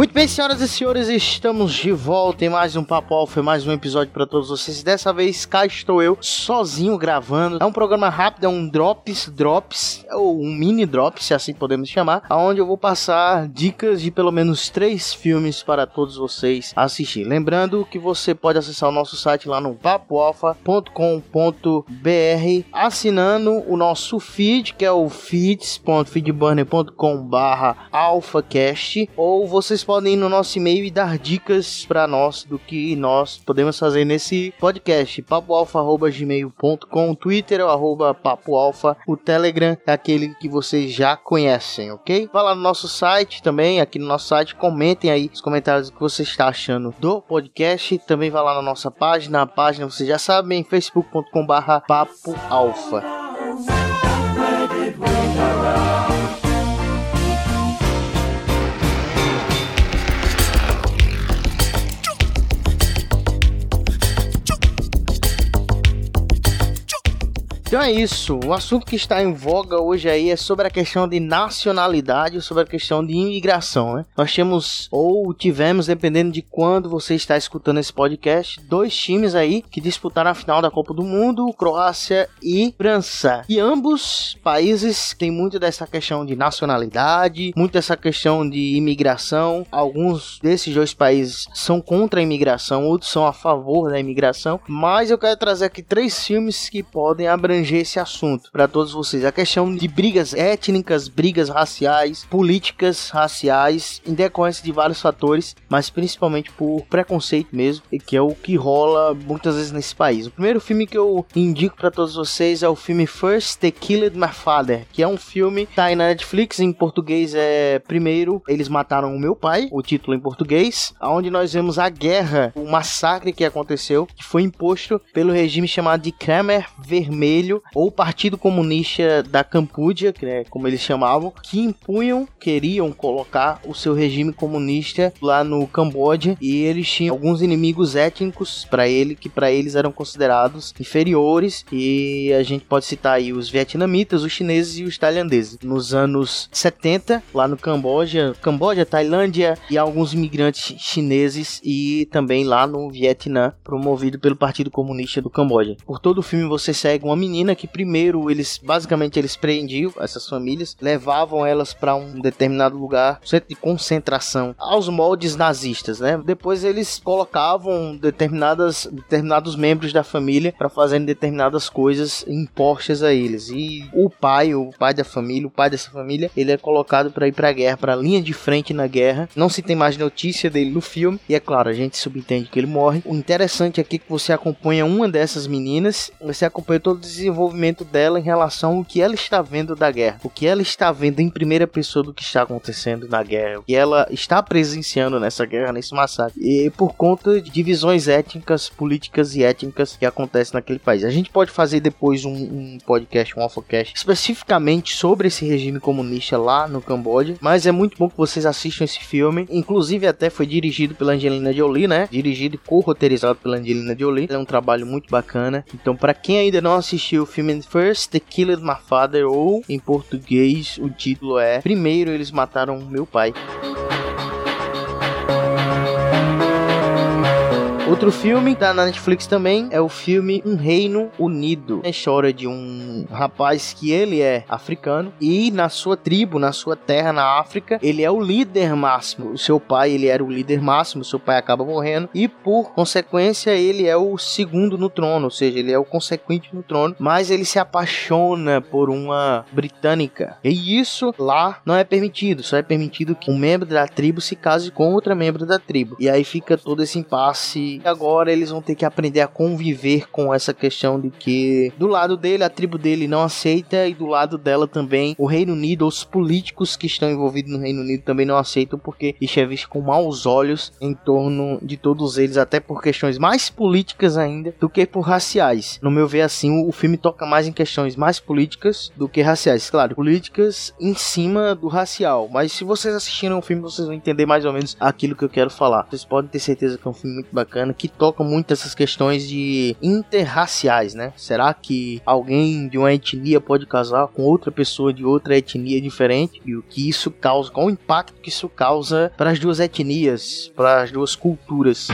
Muito bem, senhoras e senhores, estamos de volta em mais um Papo Alfa, mais um episódio para todos vocês. Dessa vez cá estou eu, sozinho gravando. É um programa rápido, é um Drops Drops, ou um mini Drops, se assim podemos chamar, onde eu vou passar dicas de pelo menos três filmes para todos vocês assistir. Lembrando que você pode acessar o nosso site lá no papoalfa.com.br, assinando o nosso feed, que é o feeds.feedburner.com/alphacast, ou vocês podem ir no nosso e-mail e dar dicas para nós do que nós podemos fazer nesse podcast. papoalfa.gmail.com, Twitter é o arroba papoalfa, o Telegram é aquele que vocês já conhecem, ok? Vá lá no nosso site também, aqui no nosso site, comentem aí os comentários que você está achando do podcast. Também vá lá na nossa página, a página vocês já sabem, facebook.com barra papoalfa. Então é isso. O assunto que está em voga hoje aí é sobre a questão de nacionalidade, sobre a questão de imigração, né? Nós temos ou tivemos, dependendo de quando você está escutando esse podcast, dois times aí que disputaram a final da Copa do Mundo, Croácia e França. E ambos países têm muito dessa questão de nacionalidade, muito dessa questão de imigração. Alguns desses dois países são contra a imigração, outros são a favor da imigração. Mas eu quero trazer aqui três filmes que podem abranger abranger esse assunto para todos vocês. A questão de brigas étnicas, brigas raciais, políticas raciais, em decorrência de vários fatores, mas principalmente por preconceito mesmo, e que é o que rola muitas vezes nesse país. O primeiro filme que eu indico para todos vocês é o filme First The Killed My Father, que é um filme tá aí na Netflix, em português é Primeiro Eles Mataram o Meu Pai, o título em português, onde nós vemos a guerra, o massacre que aconteceu, que foi imposto pelo regime chamado de Khmer Vermelho ou Partido Comunista da Campúdia, que é como eles chamavam, que impunham, queriam colocar o seu regime comunista lá no Camboja e eles tinham alguns inimigos étnicos para ele que para eles eram considerados inferiores e a gente pode citar aí os vietnamitas, os chineses e os tailandeses. Nos anos 70, lá no Camboja, Camboja, Tailândia e alguns imigrantes chineses e também lá no Vietnã, promovido pelo Partido Comunista do Camboja. Por todo o filme você segue uma menina menina que primeiro eles basicamente eles prendiam essas famílias, levavam elas para um determinado lugar, centro de concentração, aos moldes nazistas, né? Depois eles colocavam determinadas determinados membros da família para fazerem determinadas coisas impostas a eles. E o pai, o pai da família, o pai dessa família, ele é colocado para ir para a guerra, para a linha de frente na guerra. Não se tem mais notícia dele no filme e é claro, a gente subentende que ele morre. O interessante aqui é que você acompanha uma dessas meninas, você acompanha todo o desenvolvimento dela em relação ao que ela está vendo da guerra, o que ela está vendo em primeira pessoa do que está acontecendo na guerra, o que ela está presenciando nessa guerra, nesse massacre, e por conta de divisões étnicas, políticas e étnicas que acontecem naquele país. A gente pode fazer depois um, um podcast, um AlphaCast, especificamente sobre esse regime comunista lá no Camboja, mas é muito bom que vocês assistam esse filme, inclusive até foi dirigido pela Angelina Jolie, né? Dirigido e co-roteirizado pela Angelina Jolie. É um trabalho muito bacana. Então, para quem ainda não assistiu o filme First The Killed My Father, ou em português o título é Primeiro Eles Mataram Meu Pai. Outro filme da Netflix também é o filme Um Reino Unido. É história de um rapaz que ele é africano e na sua tribo, na sua terra na África, ele é o líder máximo. O seu pai, ele era o líder máximo, seu pai acaba morrendo e por consequência ele é o segundo no trono, ou seja, ele é o consequente no trono, mas ele se apaixona por uma britânica. E isso lá não é permitido, só é permitido que um membro da tribo se case com outra membro da tribo. E aí fica todo esse impasse agora eles vão ter que aprender a conviver com essa questão de que do lado dele a tribo dele não aceita e do lado dela também o Reino Unido, os políticos que estão envolvidos no Reino Unido também não aceitam porque isso é visto com maus olhos em torno de todos eles, até por questões mais políticas ainda do que por raciais. No meu ver assim, o filme toca mais em questões mais políticas do que raciais. Claro, políticas em cima do racial, mas se vocês assistiram o filme, vocês vão entender mais ou menos aquilo que eu quero falar. Vocês podem ter certeza que é um filme muito bacana bacana que toca muito essas questões de interraciais, né? Será que alguém de uma etnia pode casar com outra pessoa de outra etnia diferente? E o que isso causa, qual o impacto que isso causa para as duas etnias, para as duas culturas?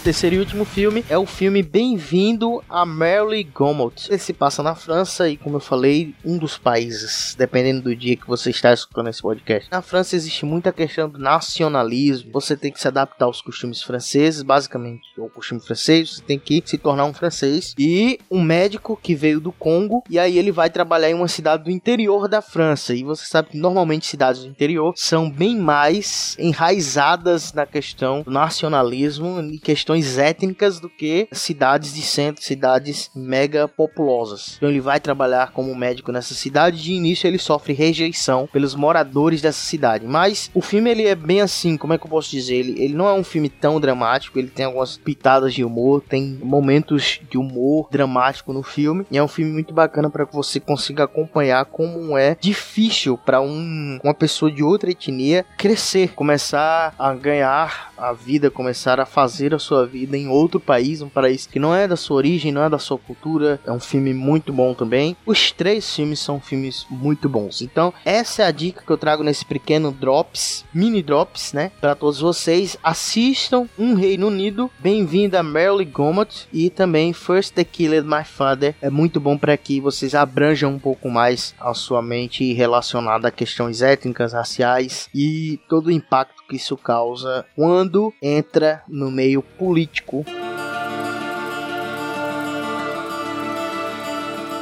Terceiro e último filme é o filme Bem-vindo a Merle Gomot. Ele se passa na França e, como eu falei, um dos países, dependendo do dia que você está escutando esse podcast. Na França existe muita questão do nacionalismo. Você tem que se adaptar aos costumes franceses, basicamente, o costume francês, você tem que se tornar um francês. E um médico que veio do Congo, e aí ele vai trabalhar em uma cidade do interior da França. E você sabe que normalmente cidades do interior são bem mais enraizadas na questão do nacionalismo e questão questões étnicas do que cidades de centro, cidades mega populosas. Então ele vai trabalhar como médico nessa cidade. De início ele sofre rejeição pelos moradores dessa cidade. Mas o filme ele é bem assim, como é que eu posso dizer? Ele, ele não é um filme tão dramático, ele tem algumas pitadas de humor, tem momentos de humor dramático no filme. E é um filme muito bacana para que você consiga acompanhar como é difícil para um, uma pessoa de outra etnia crescer, começar a ganhar a vida, começar a fazer a sua sua vida em outro país, um país que não é da sua origem, não é da sua cultura. É um filme muito bom também. Os três filmes são filmes muito bons. Então, essa é a dica que eu trago nesse pequeno drops, mini drops, né, para todos vocês. Assistam Um Reino Unido. Bem-vindo a Marilyn Gomot e também First the Killer My Father. É muito bom para que vocês abranjam um pouco mais a sua mente relacionada a questões étnicas, raciais e todo o impacto que isso causa quando entra no meio político político.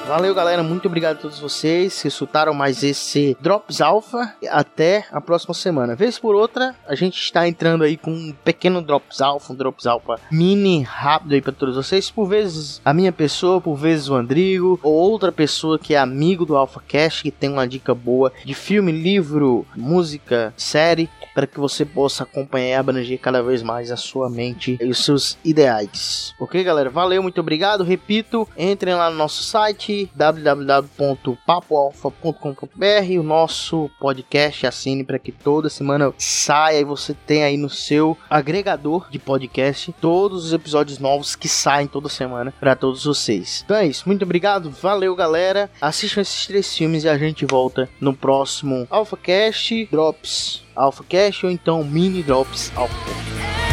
Valeu, galera. Muito obrigado a todos vocês que escutaram mais esse Drops Alpha. Até a próxima semana. Vez por outra, a gente está entrando aí com um pequeno Drops Alpha, um Drops Alpha mini rápido aí para todos vocês. Por vezes a minha pessoa, por vezes o Andrigo, ou outra pessoa que é amigo do Alpha Cash, que tem uma dica boa de filme, livro, música, série para que você possa acompanhar e abranger cada vez mais a sua mente e os seus ideais. Ok, galera? Valeu, muito obrigado. Repito, entrem lá no nosso site www.papoalfa.com.br, o nosso podcast assine para que toda semana saia e você tenha aí no seu agregador de podcast todos os episódios novos que saem toda semana para todos vocês. Então é isso, muito obrigado, valeu galera. Assistam esses três filmes e a gente volta no próximo AlphaCast Drops Alpha Cash ou então Mini Drops Alpha.